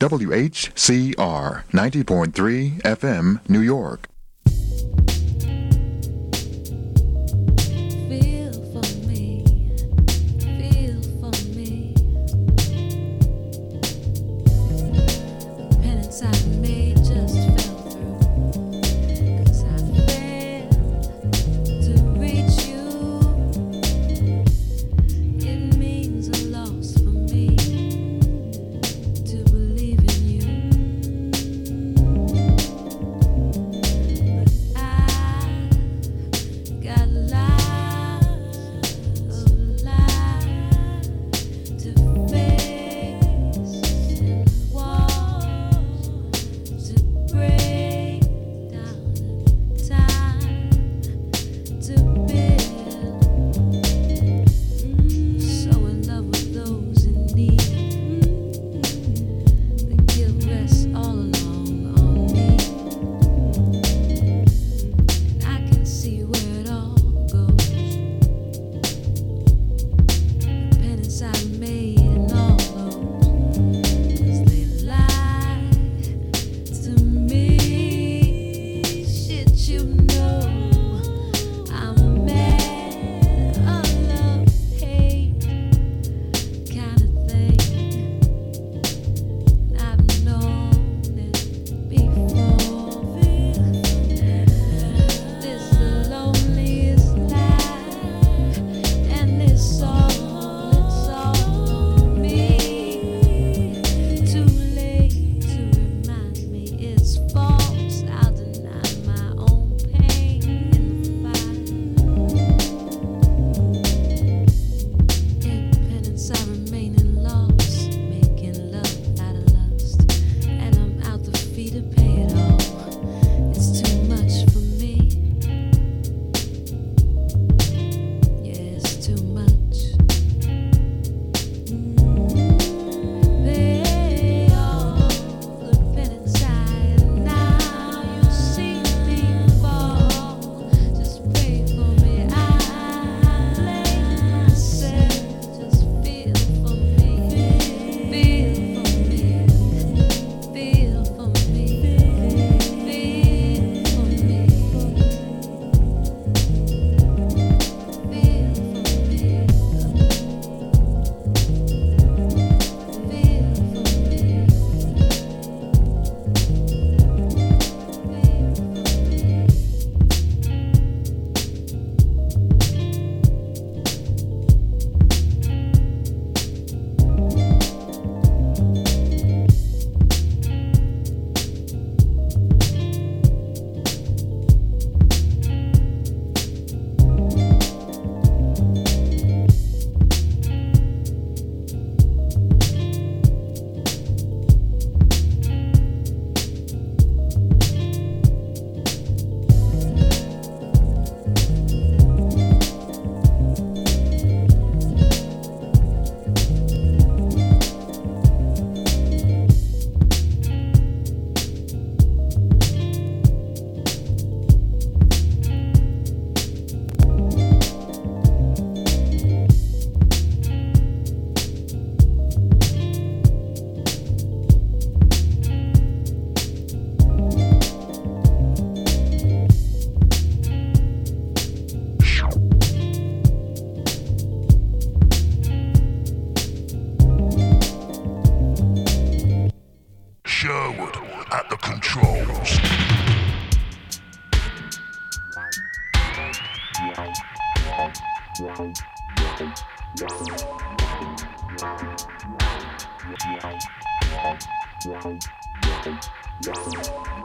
WHCR 90.3 FM, New York.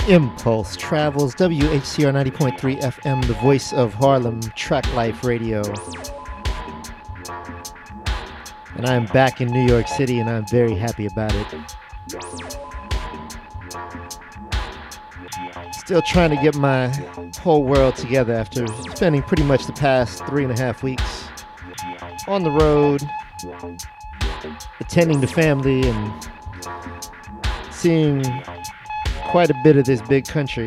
Impulse travels WHCR 90.3 FM, the voice of Harlem, Traklife Radio. And I am back in New York City and I'm very happy about it. Still trying to get my whole world together after spending pretty much the past three and a half weeks on the road, attending to family and seeing quite a bit of this big country.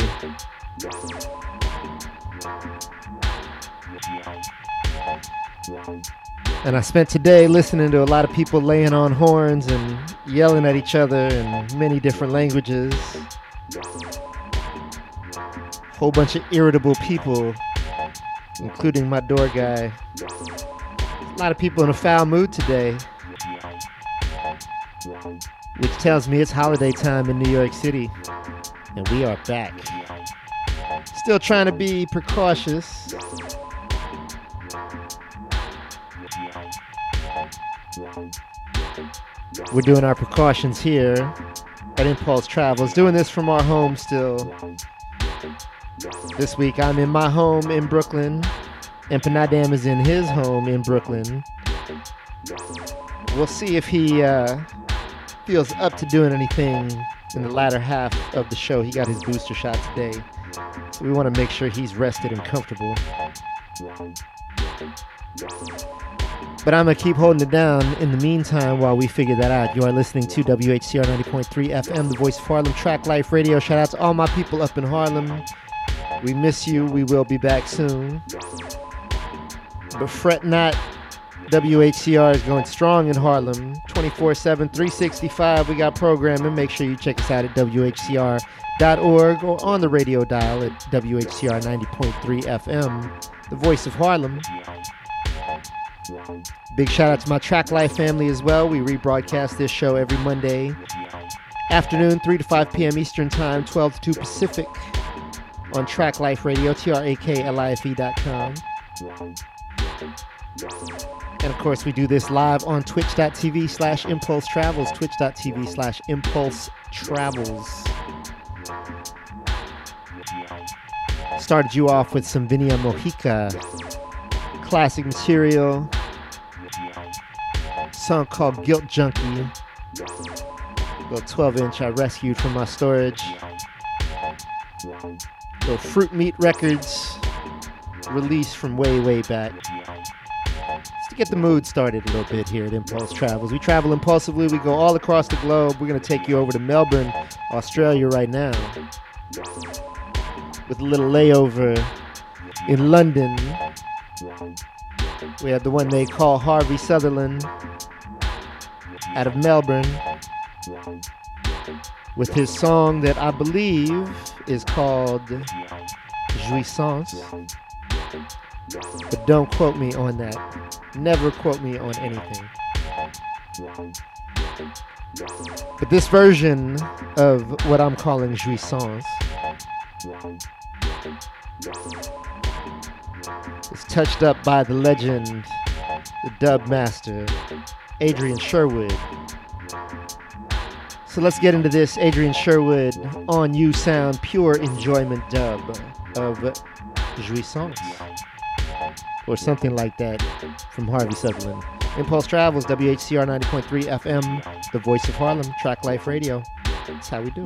And I spent today listening to a lot of people laying on horns and, yelling at each other in many different languages. Whole bunch of irritable people, including my door guy. A lot of people in a foul mood today, which tells me it's holiday time in New York City, and we are back. Still trying to be precautious. We're doing our precautions here at Impulse Travels, doing this from our home still. This week I'm in my home in Brooklyn, Empanadamn is in his home in Brooklyn. We'll see if he uh, feels up to doing anything in the latter half of the show. He got his booster shot today, so we want to make sure he's rested and comfortable. But I'm going to keep holding it down in the meantime while we figure that out. You are listening to WHCR 90.3 FM, the voice of Harlem, Traklife Radio. Shout out to all my people up in Harlem. We miss you. We will be back soon. But fret not. WHCR is going strong in Harlem 24 7, 365. We got programming. Make sure you check us out at WHCR.org or on the radio dial at WHCR 90.3 FM, the voice of Harlem. Big shout out to my Traklife family as well. We rebroadcast this show every Monday afternoon, 3 to 5 p.m. Eastern Time, 12 to 2 Pacific on Traklife Radio, T-R-A-K-L-I-F-E.com. And of course, we do this live on twitch.tv slash impulse travels, twitch.tv slash impulse travels. Started you off with some Vinia Mojica, classic material, song called Guilt Junkie, little 12 inch I rescued from my storage. Little Fruit Meat Records release from way, way back. Just to get the mood started a little bit here at Impulse Travels. We travel impulsively, we go all across the globe. We're going to take you over to Melbourne, Australia right now. With a little layover in London. We have the one they call Harvey Sutherland out of Melbourne with his song that I believe is called Jouissance. But don't quote me on that. Never quote me on anything. But this version of what I'm calling Jouissance is touched up by the legend, the dub master, Adrian Sherwood. So let's get into this Adrian Sherwood on You Sound Pure Enjoyment dub of Jouissance. Or something like that from Harvey Sutherland. Impulse Travels, WHCR 90.3 FM, the voice of Harlem, Traklife Radio. That's how we do.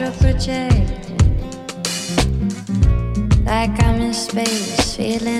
Astral project. Like I'm in space, feeling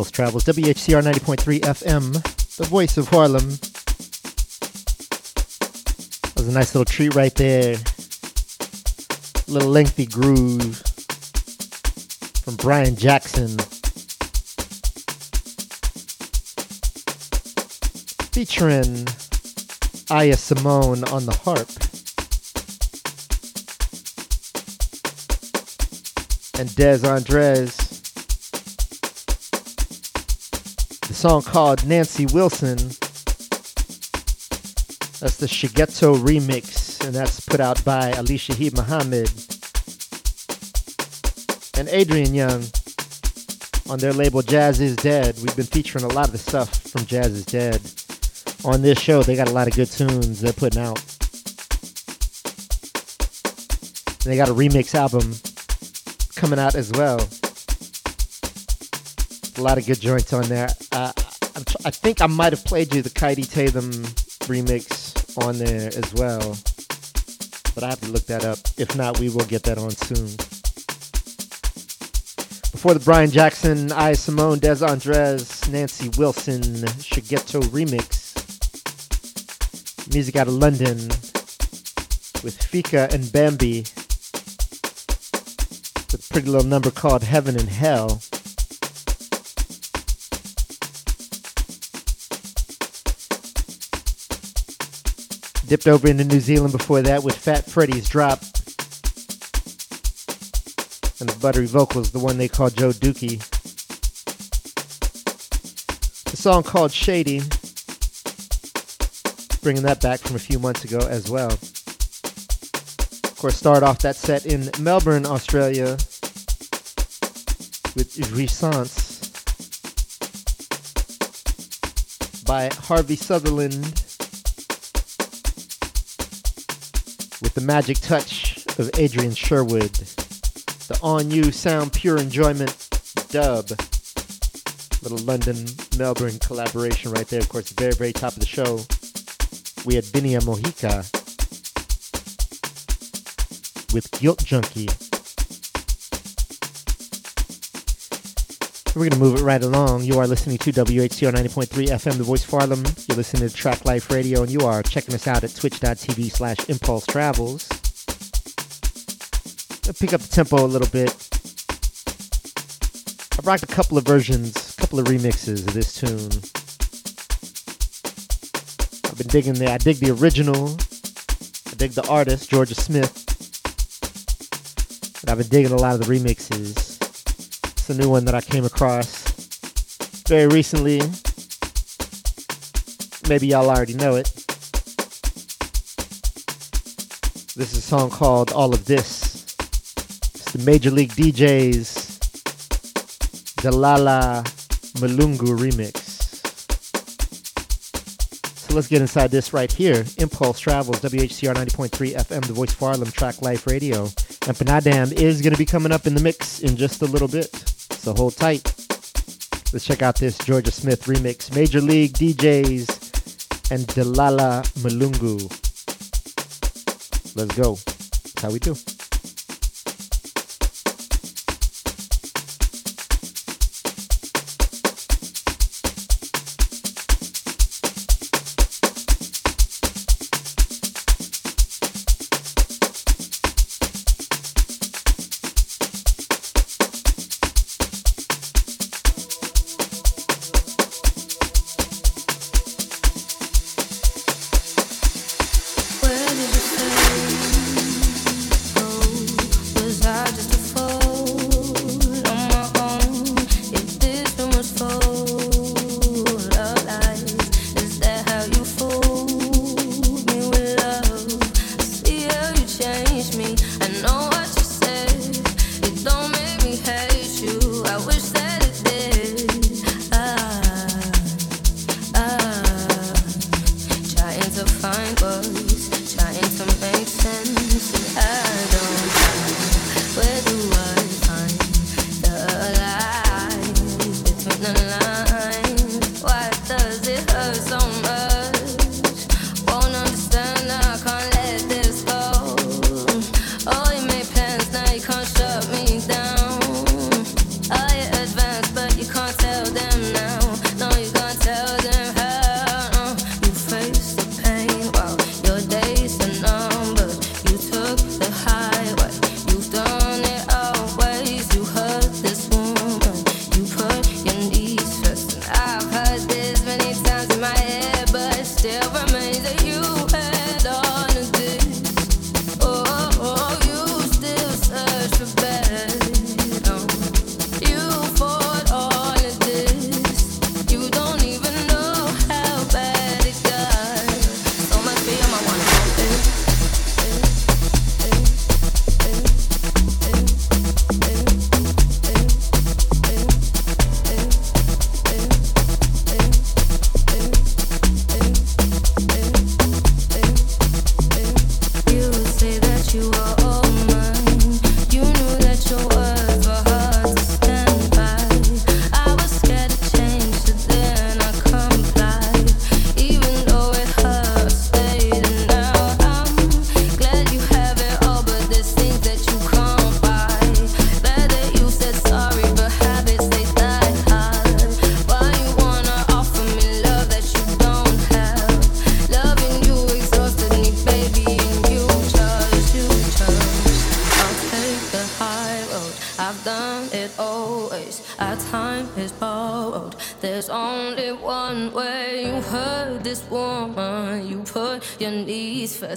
Impulse travels, WHCR 90.3 FM, the voice of Harlem. That was a nice little treat right there. A Little lengthy groove from Brian Jackson. Featuring Aya Simone on the harp. And Des Andres song called Nancy Wilson. That's the Shigeto remix, and that's put out by Ali Shaheed Muhammad and Adrian Younge on their label Jazz is Dead. We've been featuring a lot of the stuff from Jazz is Dead on this show. They got a lot of good tunes they're putting out. They got a remix album coming out as well a lot of good joints on there. Tr- I think I might have played you the Kaidi Tatham remix on there as well, but I have to look that up. If not, we will get that on soon. Before the Brian Jackson, I Simone, Des Andres, Nancy Wilson, Shigeto remix. Music out of London with Fika and Bambie. A pretty little number called Heaven and Hell. Dipped over into New Zealand before that with Fat Freddy's Drop. And the buttery vocals, the one they call Joe Dukie. The song called Shady. Bringing that back from a few months ago as well. Of course, start off that set in Melbourne, Australia with Jouissance by Harvey Sutherland the magic touch of Adrian Sherwood. The On-U Sound Pure Enjoyment dub. Little London Melbourne collaboration right there. Of course, the very, very top of the show. We had Vinia Mojica with Guilt Junkie. We're going to move it right along. You are listening to WHCR 90.3 FM, The Voice of Harlem. You're listening to Traklife Radio, and you are checking us out at twitch.tv slash impulse travels. Pick up the tempo a little bit. I've rocked a couple of versions, a couple of remixes of this tune. I've been digging the, I dig the original. I dig the artist, Jorja Smith. But I've been digging a lot of the remixes. A new one that I came across very recently. Maybe y'all already know it. This is a song called All of This. It's the Major League Djz Dalala Malungu remix. So let's get inside this right here. Impulse Travels, WHCR 90.3 FM, the voice of Harlem, Traklife Radio. Empanadamn is going to be coming up in the mix in just a little bit. So hold tight. Let's check out this Jorja Smith remix. Major League Djz and Dalala Malungu. Let's go. That's how we do.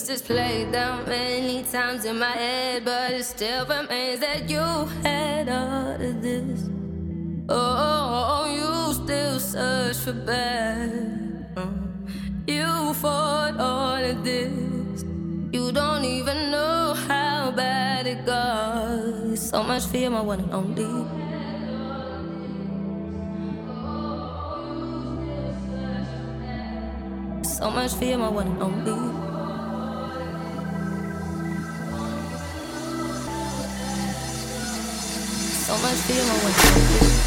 First. It's played down many times in my head, but it still remains that you had all of this. Oh, you still search for better. You fought all of this. You don't even know how bad it got. So much fear, my one and only. So much fear, my one and only. So much fear, my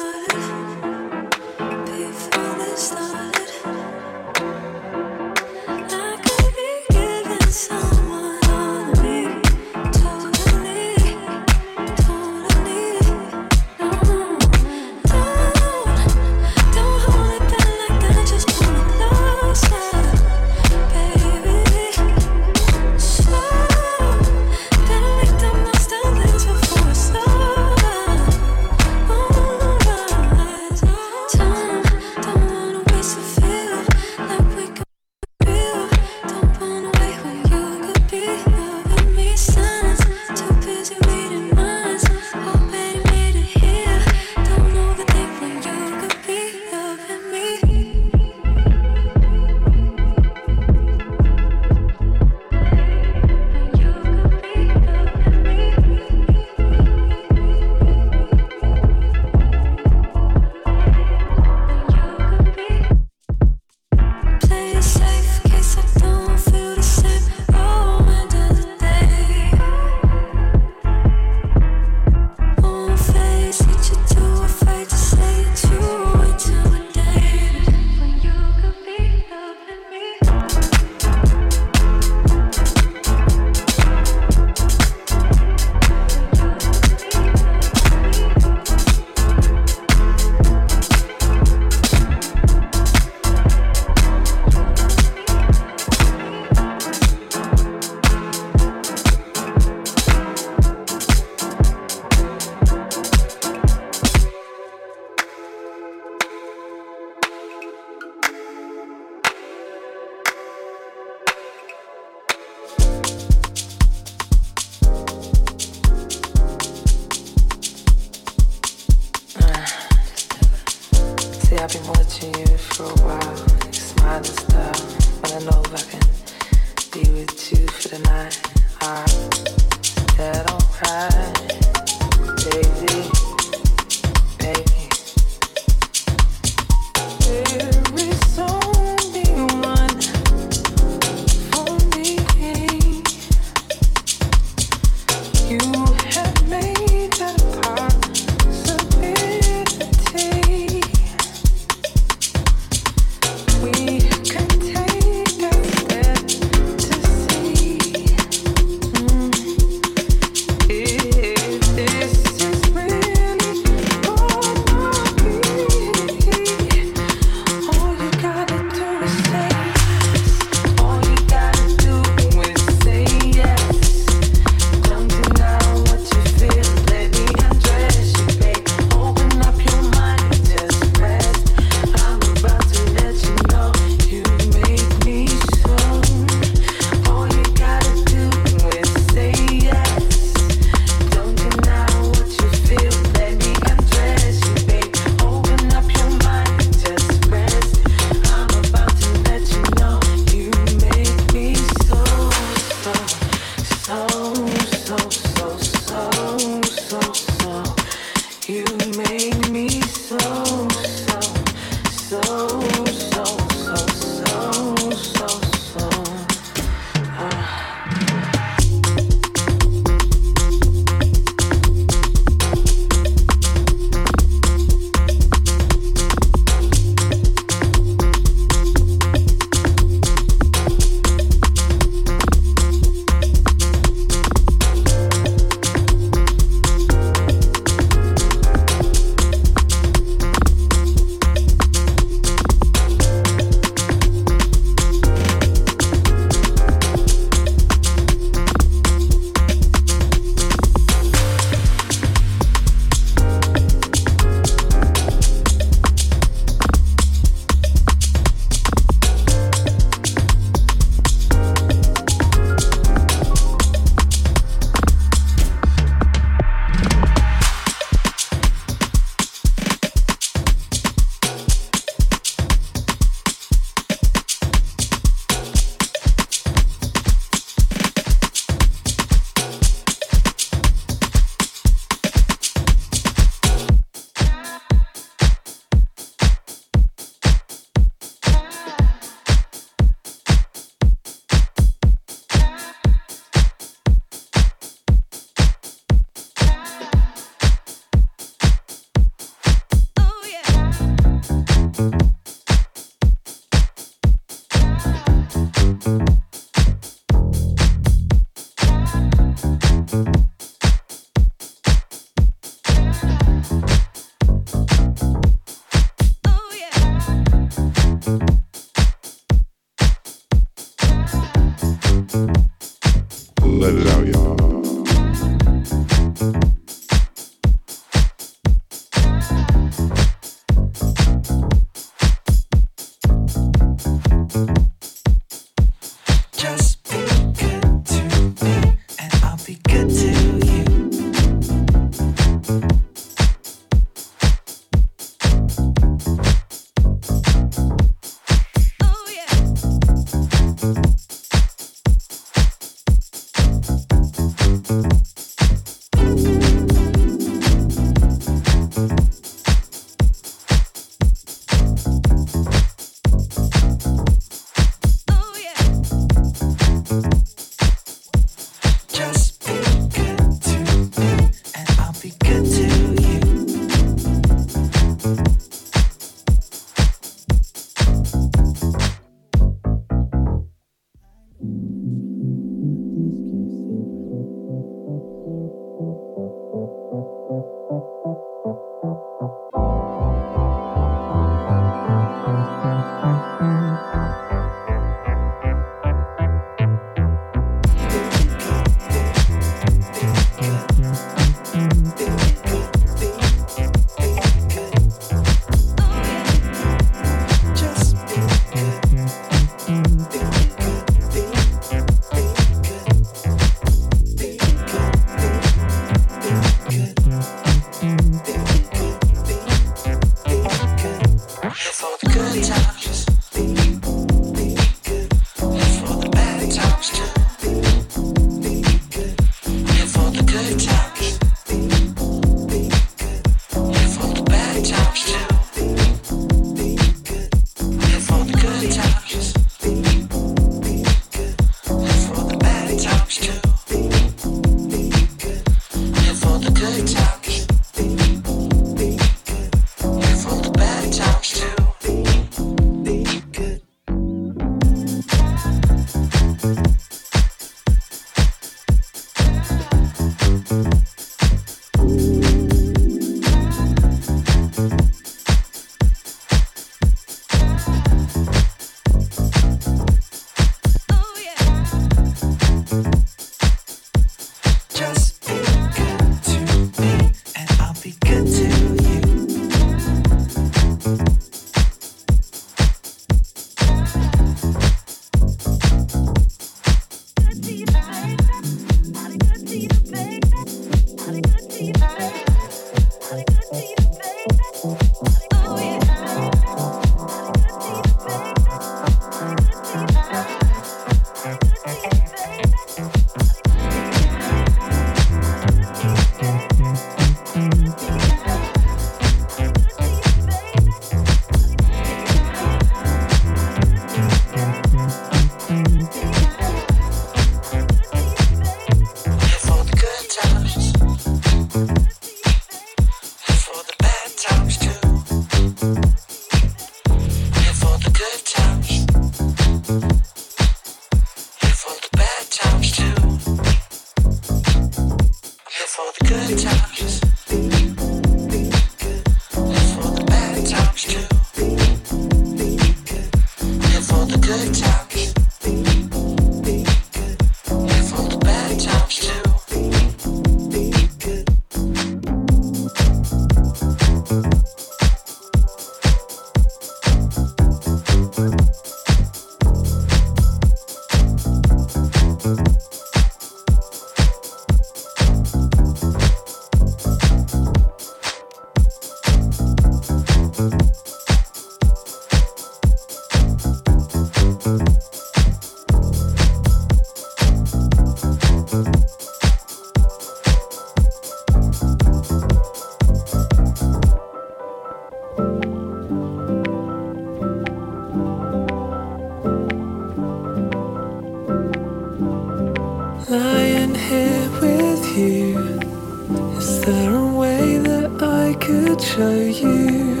you.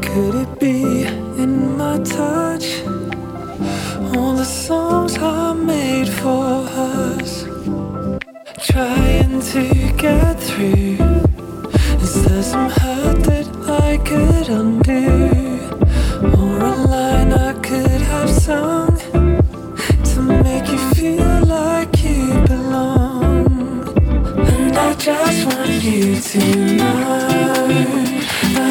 Could it be in my touch? All the songs I made for us. Trying to get through. Is there some hurt that I could undo? Or a line I could have sung to make you feel like you belong? And I just want you to know.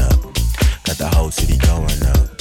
up. Got the whole city going up.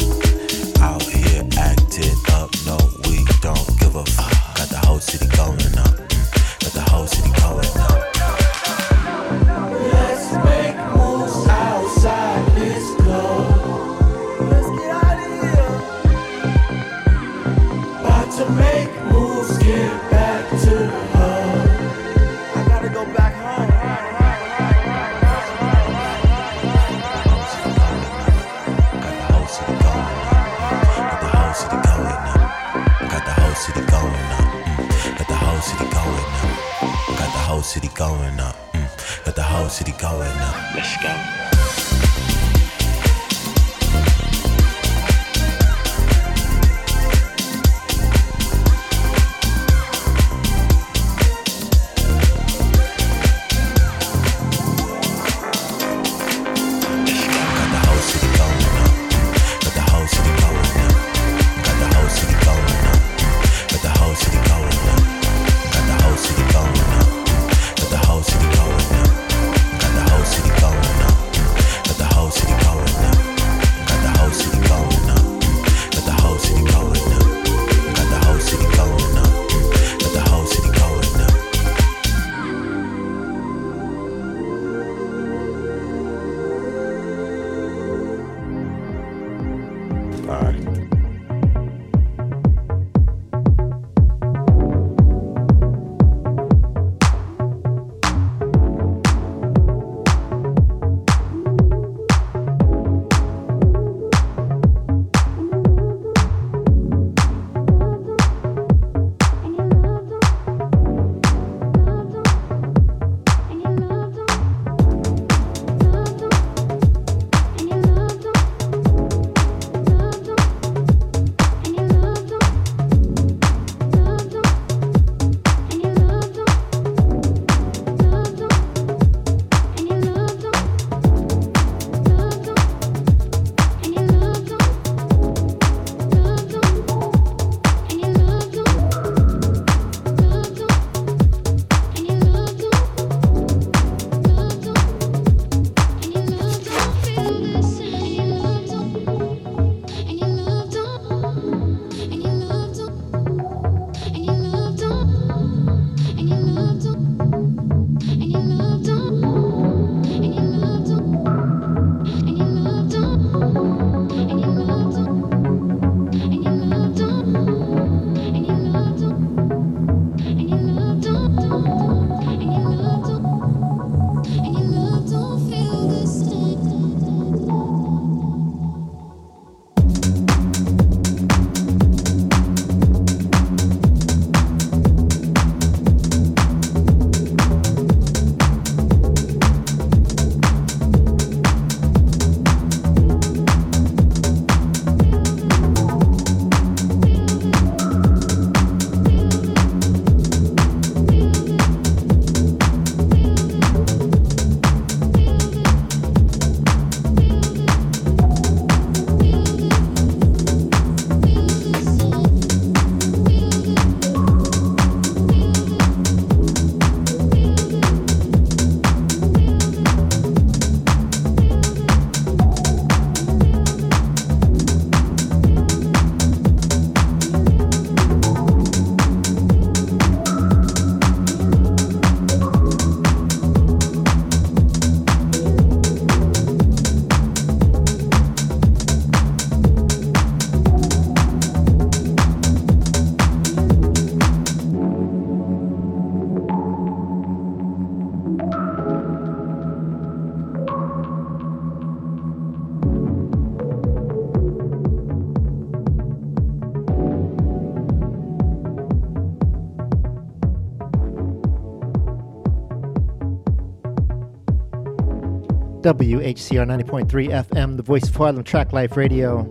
WHCR 90.3 FM, the voice of Harlem Traklife Radio.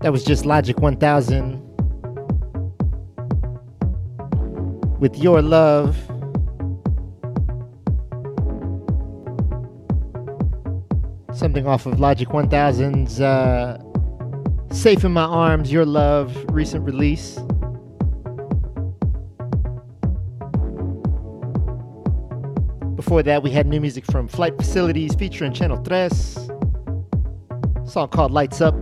That was just Logic 1000 with Your Love. Something off of Logic 1000's uh, Safe in My Arms, Your Love recent release. Before that, we had new music from Flight Facilities featuring Channel Tres. Song called Lights Up.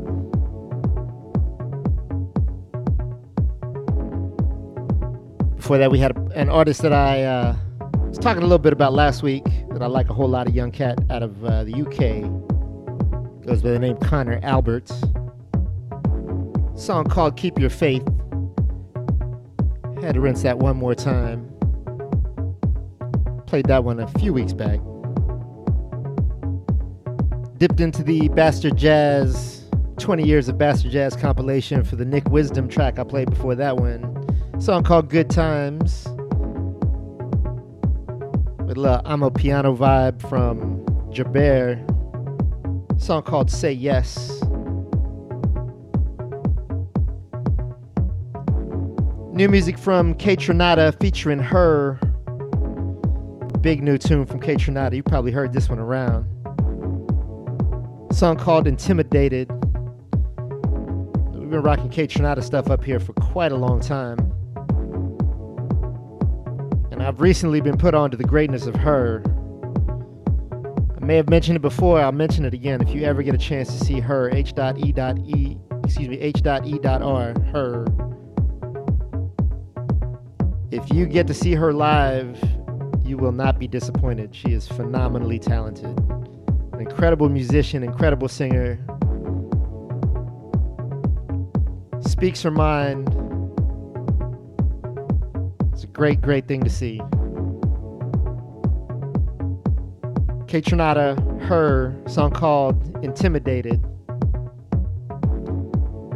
Before that, we had an artist that I uh, was talking a little bit about last week that I like a whole lot, a young cat out of uh, the UK. Goes by the name Connor Alberts. Song called Keep Your Faith. Had to rinse that one more time. Played that one a few weeks back. Dipped into the Bastard Jazz 20 Years of Bastard Jazz compilation for the Nick Wisdom track I played before that one. Song called Good Times. With a little amapiano vibe from Jabair. Song called Say Yes. New music from Kaytranada featuring her. Big new tune from Kaytranada. You probably heard this one around. Song called Intimidated. We've been rocking Kaytranada stuff up here for quite a long time. And I've recently been put on to the greatness of her. I may have mentioned it before, I'll mention it again. If you ever get a chance to see her, H.E.E, excuse me, H.E.R, her. If you get to see her live, you will not be disappointed. She is phenomenally talented. An incredible musician, incredible singer. Speaks her mind. It's a great, great thing to see. Kaytranada, her song called Intimidated.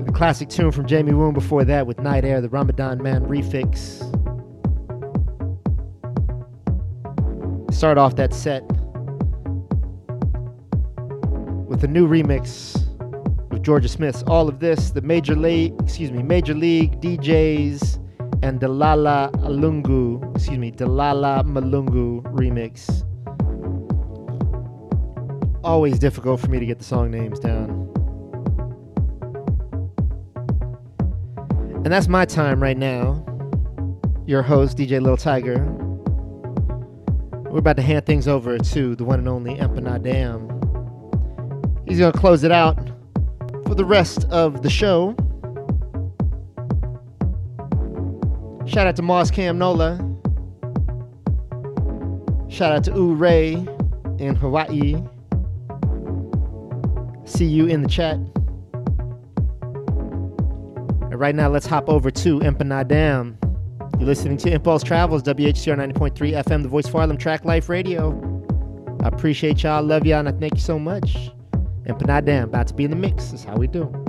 The classic tune from Jamie Woon before that with Night Air, the Ramadan Man refix. Start off that set with a new remix with Jorja Smith's All of This, the Major League, excuse me, Major League Djz and Dalala Alungu, excuse me, Dalala Malungu remix. Always difficult for me to get the song names down. And that's my time right now. Your host, DJ Little Tiger. We're about to hand things over to the one and only Empanadamn. He's going to close it out for the rest of the show. Shout out to Moss Cam Nola. Shout out to U Ray in Hawaii. See you in the chat. And right now, let's hop over to Empanadamn. You're listening to Impulse Travels, WHCR 90.3 FM, the voice of Harlem Traklife Radio. I appreciate y'all, love y'all, and I thank you so much. Empanadamn, about to be in the mix. is how we do.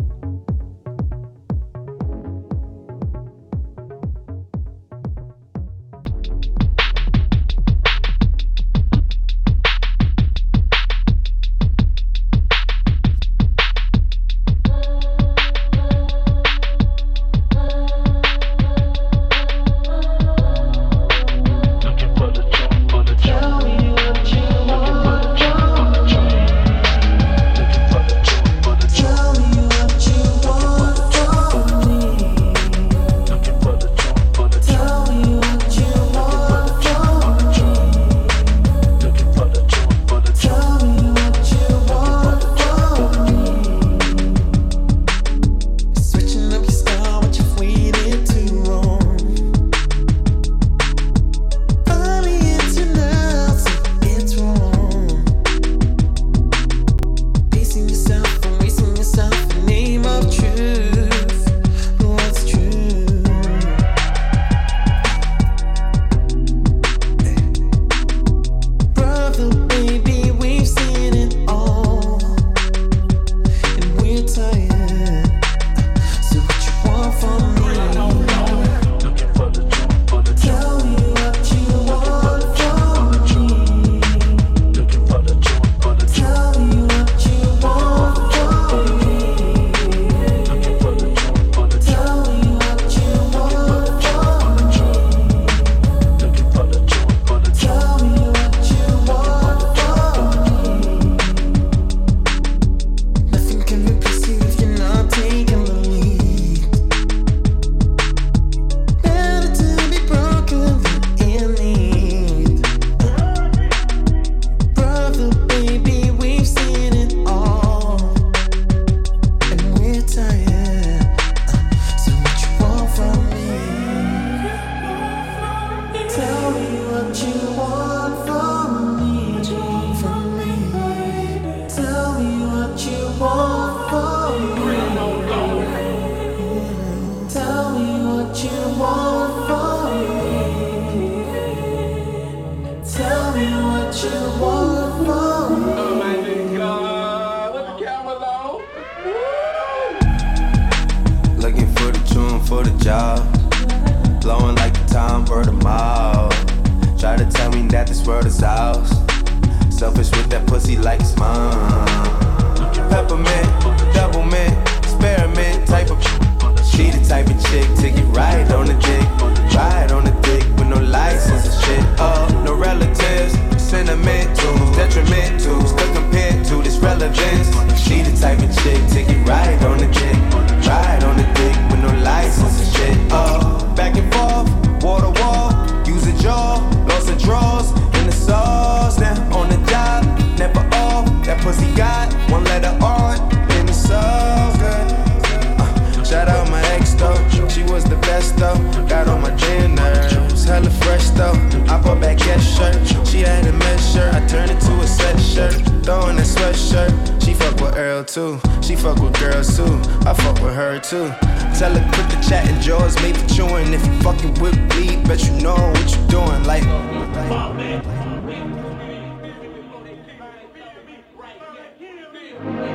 Told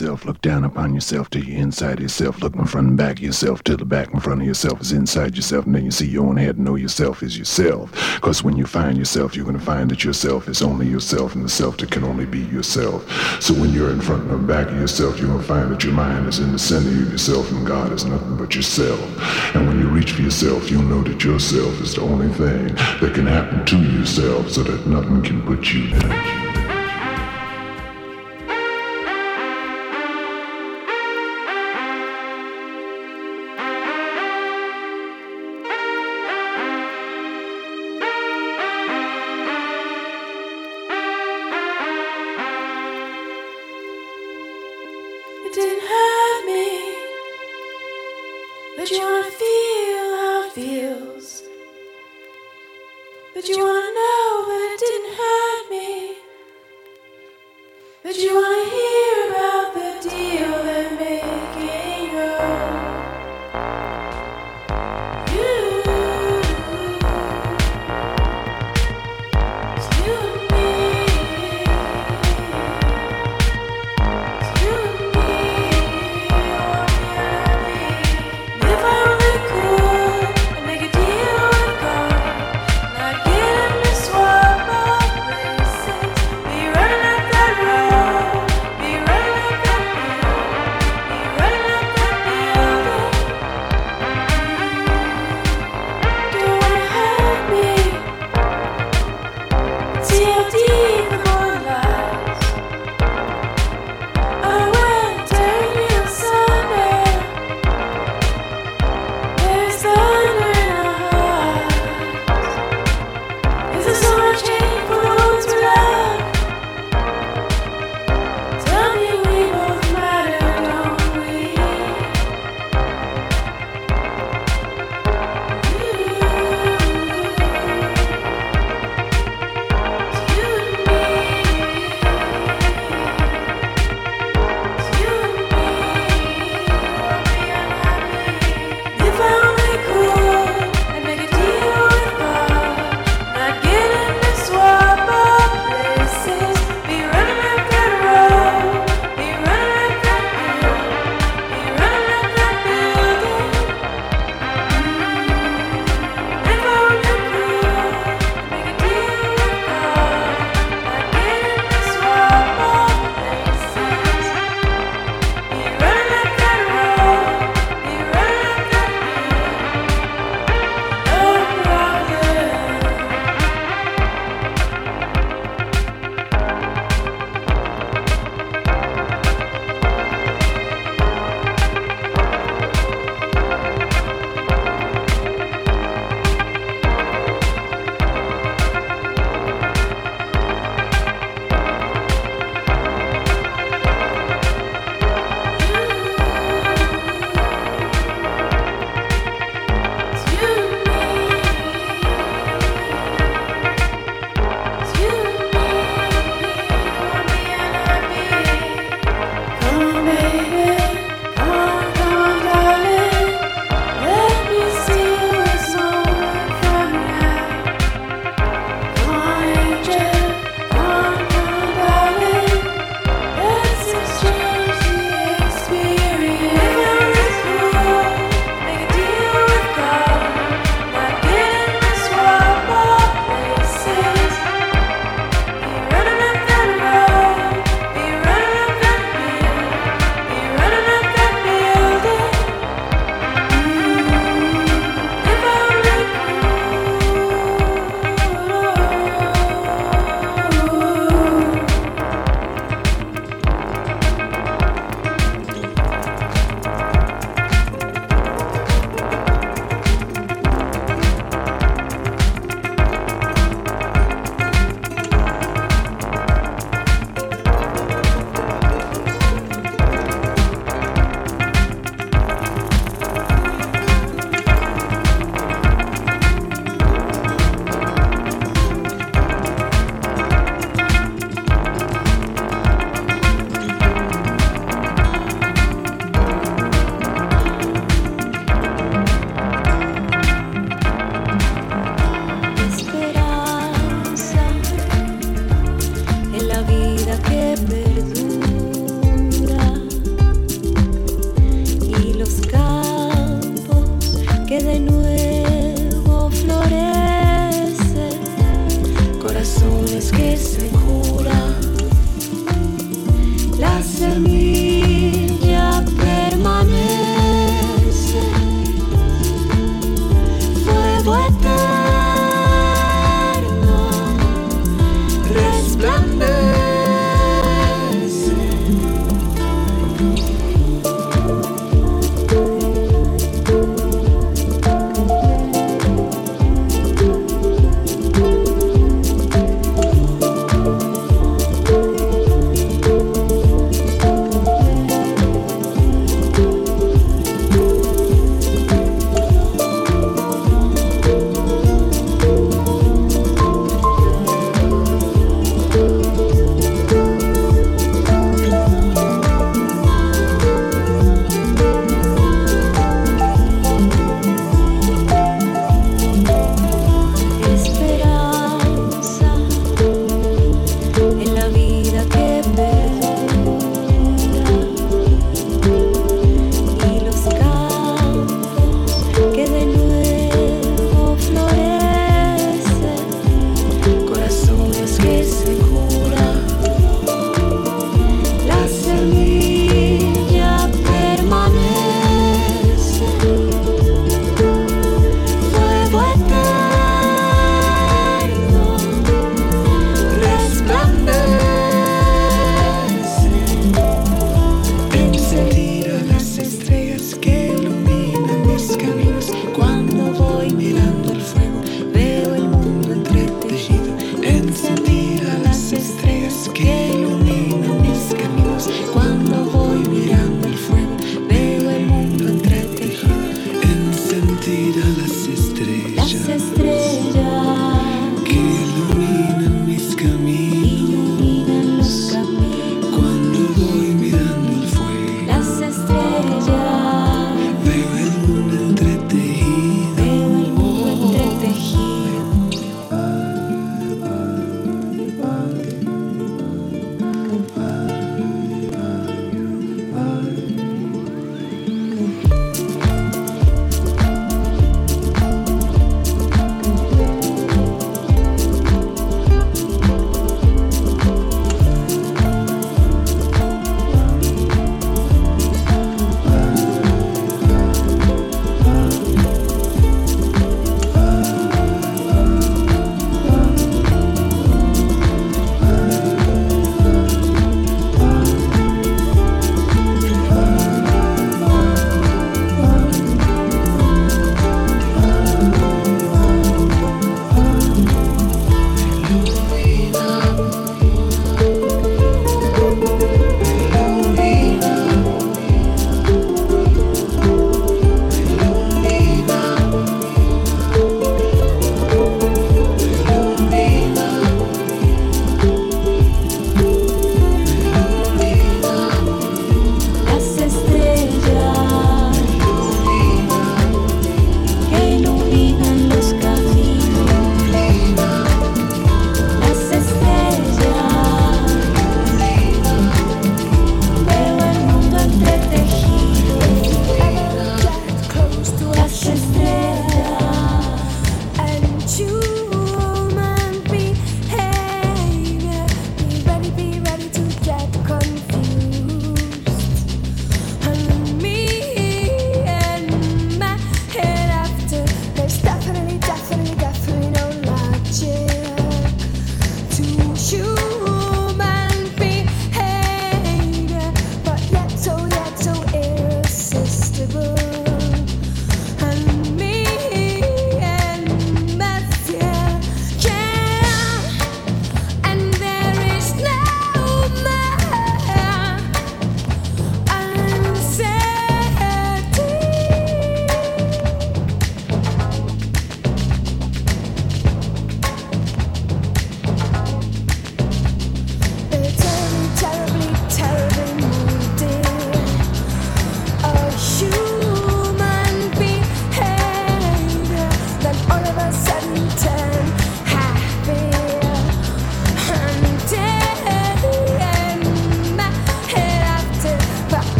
yourself. Look down upon yourself till you're inside yourself. Look in front and back of yourself till the back and front of yourself is inside yourself. And then you see your own head and know yourself is yourself. Because when you find yourself, you're going to find that yourself is only yourself and the self that can only be yourself. So when you're in front and back of yourself, you're going to find that your mind is in the center of yourself and God is nothing but yourself. And when you reach for yourself, you'll know that yourself is the only thing that can happen to yourself so that nothing can put you down.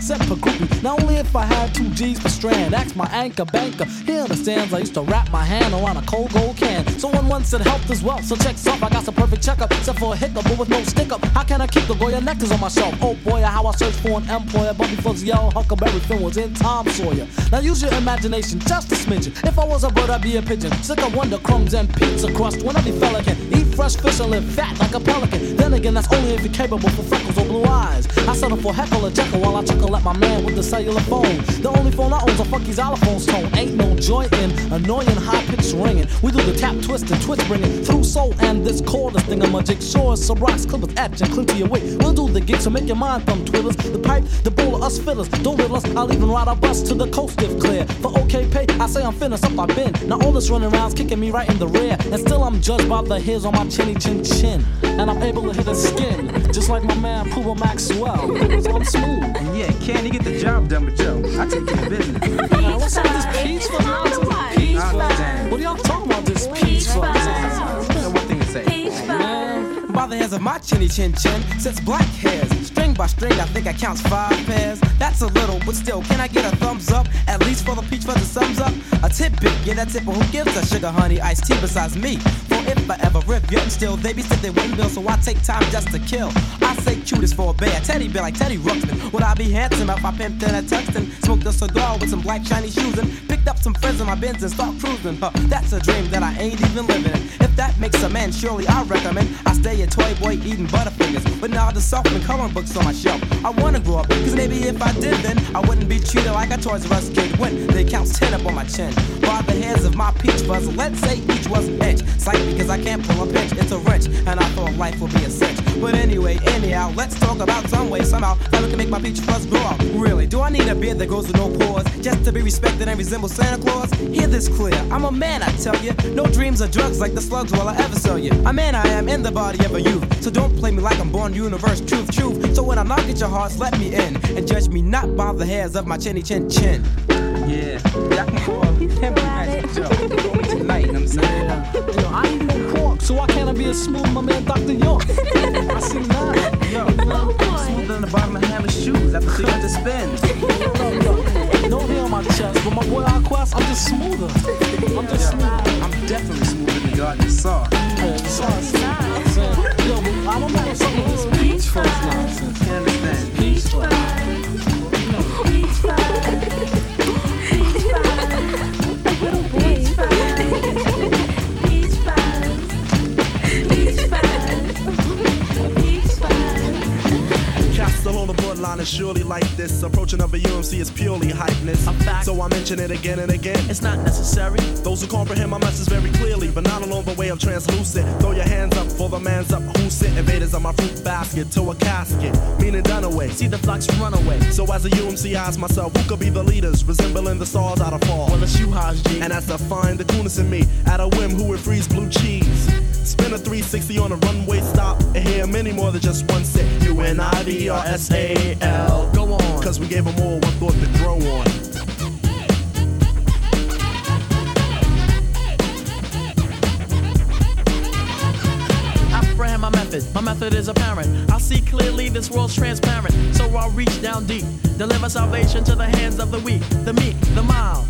Gross for 10 cent groupie. Not only if I had two G's per strand. Ask my anchor banker. He understands I used to wrap my hand around a cold gold can. Someone once said helped as well. So check's off, I got some perfect checkup. Except for a hiccup, but with no stick up. How can I keep the Goya nectars on my shelf? Oh boy, how I search for an employer. But before the yellow Huckleberry Finn was in Tom Sawyer. Now use your imagination just a smidgen. If I was a bird, I'd be a pigeon. Sick of wonder crumbs and pizza crust. When every fella can eat fresh fish and live fat like a pelican. Then again, that's only if you're capable for freckles blue eyes. I settle for heckle or jekyll while I chuckle at my man with the cellular phone. The only phone I own's a fucky's allophone's tone. Ain't no joy in annoying high pitched ringing. We do the tap twist and twist bringing through soul and this cordless thing I'm a jigsaw. So rocks, clippers, etch and clean to your. We'll do the gig, so make your mind thumb twiddlers. The pipe, the bowl of us fillers. Don't riddle us, I'll even ride a bus to the coast if clear. For okay pay, I say I'm finished up, I've been. Now all this running around's kicking me right in the rear. And still I'm judged by the hairs on my chinny chin chin. And I'm able to hit his skin, just like my man Puma Maxwell. So I'm smooth. And yeah, can you get the job done with Joe? I take care of business. Man, what's up with this peach fuzz nonsense? Peach Oh, fuzz? damn. What are y'all talking about, this peach fuzz? Got one thing to say. Man, By the hairs of my chinny chin chin sits black hairs. String by string, I think I counts five pairs. That's a little, but still, can I get a thumbs up? At least for the peach fuzz, it sums up. A tidbit, yeah, that's it, but who gives a sugar honey iced tea besides me? For if I ever rip, yet still, they be wouldn't bill, so I take time just to kill. I say cutest for a bear, teddy bear like Teddy Ruxpin. Would I be handsome if I pimped in a Tuxton? Smoked a cigar with some black shiny shoes and picked up some friends in my Benz and start cruising. Huh, that's a dream that I ain't even living in. If that makes a man, surely I recommend I stay a toy boy eating Butterfingers. But now the soft and coloring books on my shelf. I wanna grow up, cause maybe if I did then I wouldn't be treated like a Toys R Us kid when they counts 10 up on my chin. By the hairs of my peach fuzz, let's say each was an inch. Slight because I can't pull a pinch, it's a wrench, and I thought life would be a cinch. But anyway, anyhow, let's talk about some way, somehow, that we can make my peach fuzz grow up. Really, do I need a beard that goes with no pores just to be respected and resemble Santa Claus? Hear this clear, I'm a man, I tell you. No dreams or drugs like the slugs will I ever sell you. A man I am in the body of a youth, so don't play me like I'm born universe, truth, truth. So when I knock at your hearts, let me in and judge me not by the hairs of my chinny chin chin. Yeah, y'all can call him Magic Joe. Tonight, you know I'm saying? yo, I ain't no pork, so why can't I be as smooth my man Dr. York? I see now. Yo, smoother than the bottom of Hammer's shoes after 300 spins. No hair on my chest, but my boy Aquas, I'm just smoother. I'm just smoother. I'm definitely smoother than garden saw. Yeah, besides, I'm saying, yo, but I don't know some of this peach fuzz nonsense. Can't understand. Peach fuzz. Castle on the borderline is surely like this. Approaching of a UMC is purely hypeness. So I mention it again and again. It's not necessary. Those who comprehend my message very clearly, but not along the way of translucent. Throw your hands up for the man's up who sit invaders on my fruit basket to a casket, meaning done away. See the flocks run away. So as a UMC, I ask myself, who could be the leaders, resembling the stars out of fall? Well, it's you, Haas G. And as to find the coolness in me, at a whim, who would freeze blue cheese? Spin a 360 on a runway stop, and hear many more than just one set. U N I V R S A L. Go on. Cause we gave them all one thought to grow on. my method. My method is apparent. I see clearly this world's transparent. So I'll reach down deep, deliver salvation to the hands of the weak, the meek, the mild.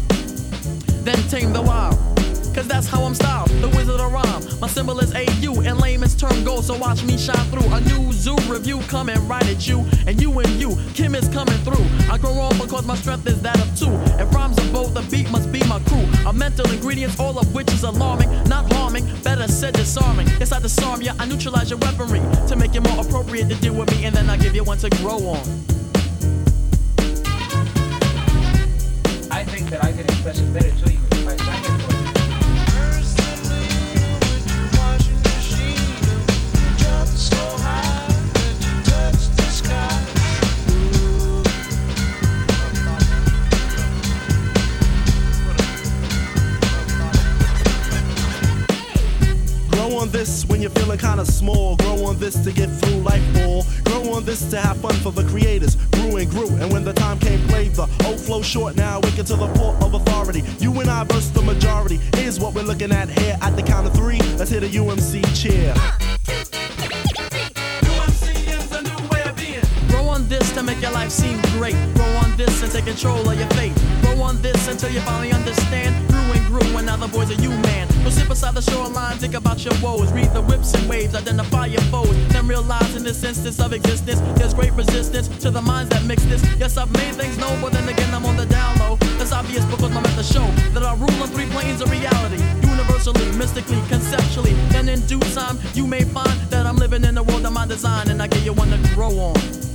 Then tame the wild. Cause that's how I'm styled, the wizard of rhyme. My symbol is AU, and layman's term goes, so watch me shine through. A new zoo review coming right at you, and you and you, Kim is coming through. I grow on because my strength is that of two. If rhymes are both, the beat must be my crew. A mental ingredients, all of which is alarming, not harming, better said disarming. Yes, I disarm ya, I neutralize your weaponry to make it more appropriate to deal with me, and then I give you one to grow on. I think that I can express it better to you if I sang it this when you're feeling kinda small. Grow on this to get through life more. Grow on this to have fun for the creators. Grew and grew, and when the time came, played the old flow short. Now wicked to the port of authority. You and I versus the majority. Here's what we're looking at here at the count of three. Let's hit a UMC cheer. this to make your life seem great. grow on this and take control of your fate. Grow on this until you finally understand. Grew and grew, and now the boys are you, man. We'll sit beside the shoreline, think about your woes. Read the whips and waves, identify your foes. Then realize in this instance of existence, there's great resistance to the minds that mix this. Yes, I've made things known, but then again, I'm on the down low. That's obvious because I'm at the show that I rule on three planes of reality. Universally, mystically, conceptually. And in due time, you may find that I'm living in a world of my design, and I get you one to grow on.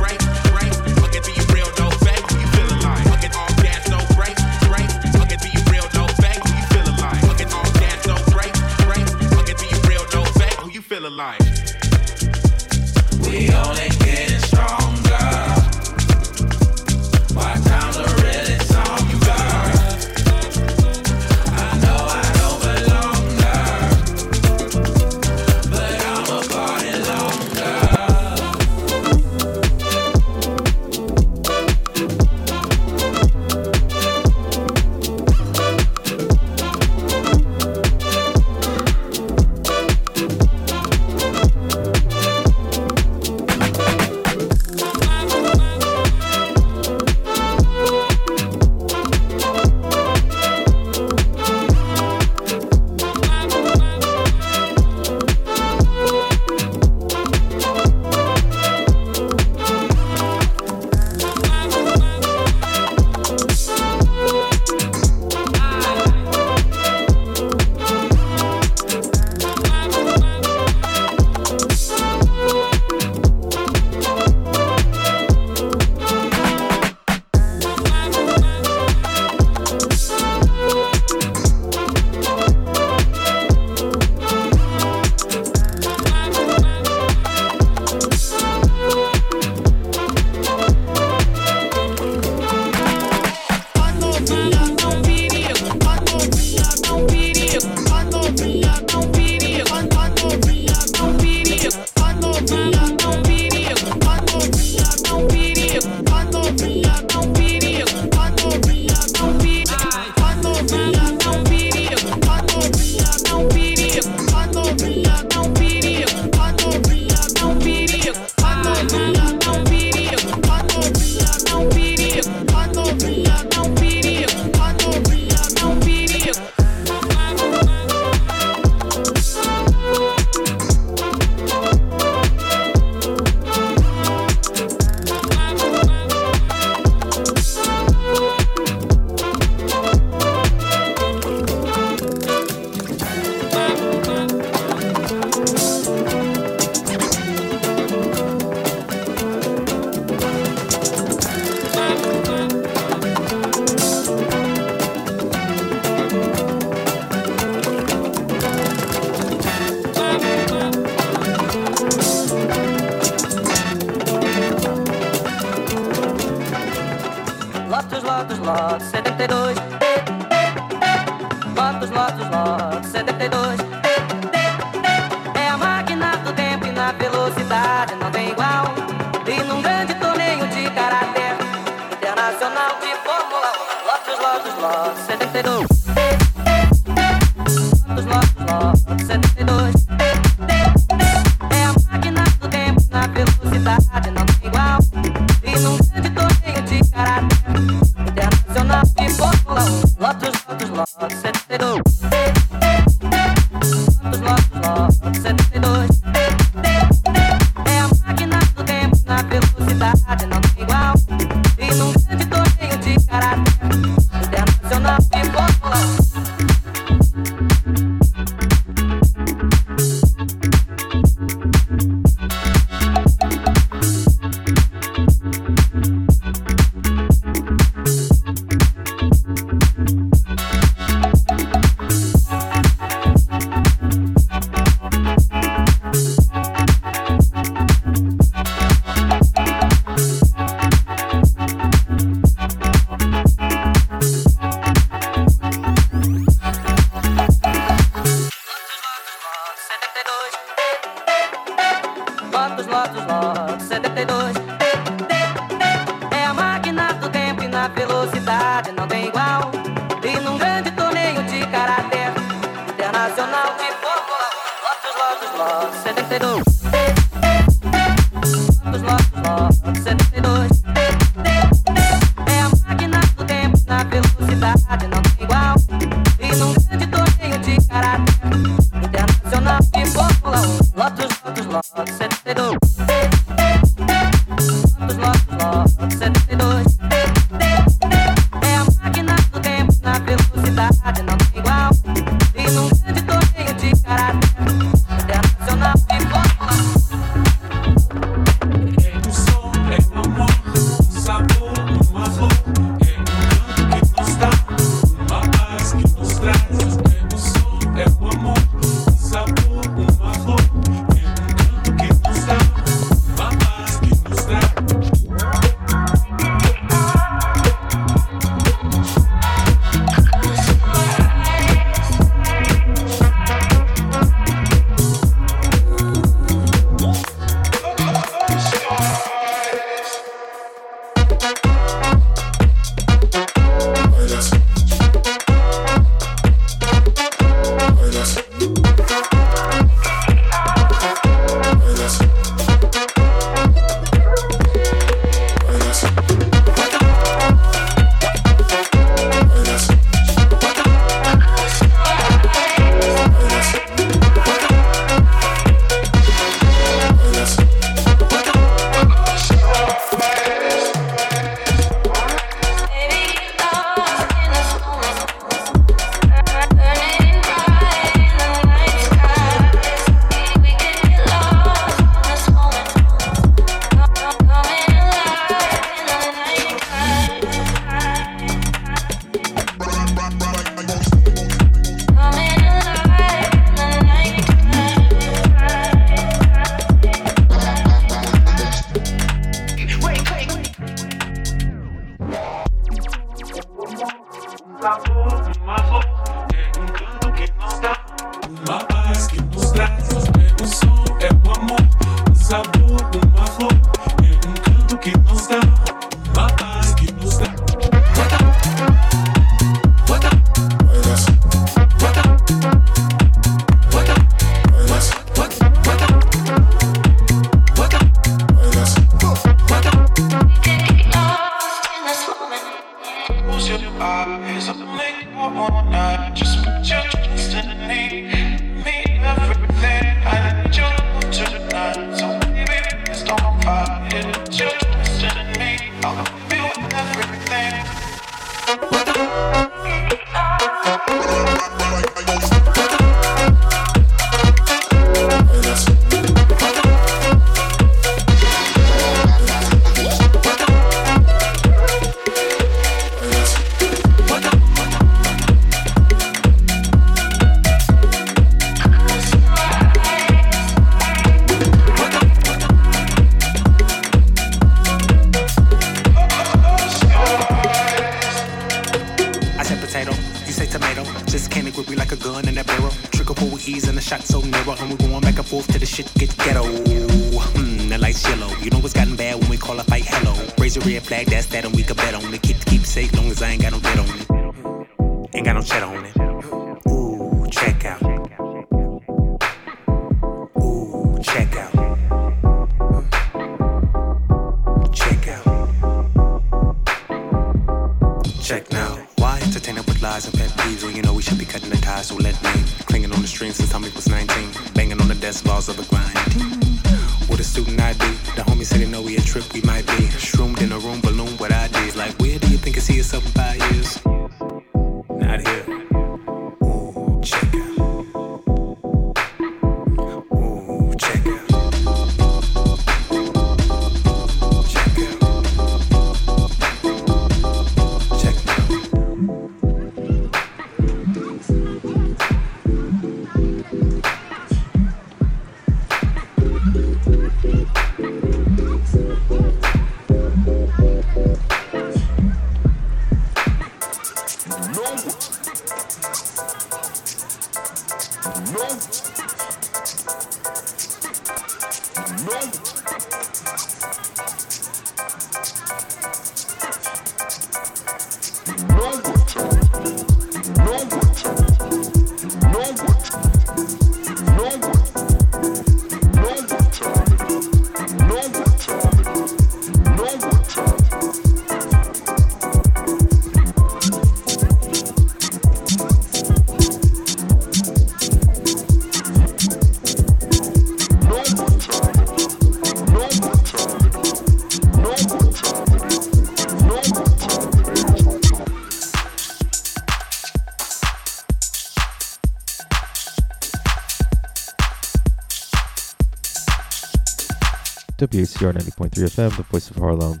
WHCR 90.3 FM, the voice of Harlem.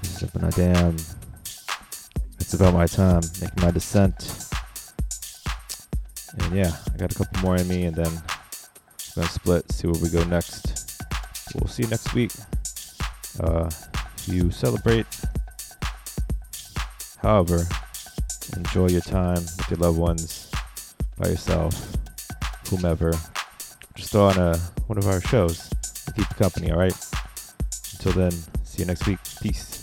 This is Up and Down. It's about my time, making my descent. And yeah, I got a couple more in me, and then I'm gonna split, see where we go next. We'll see you next week. Uh, you celebrate. However, enjoy your time with your loved ones, by yourself, whomever. Just throw on a, one of our shows company, alright? Until then, see you next week. Peace.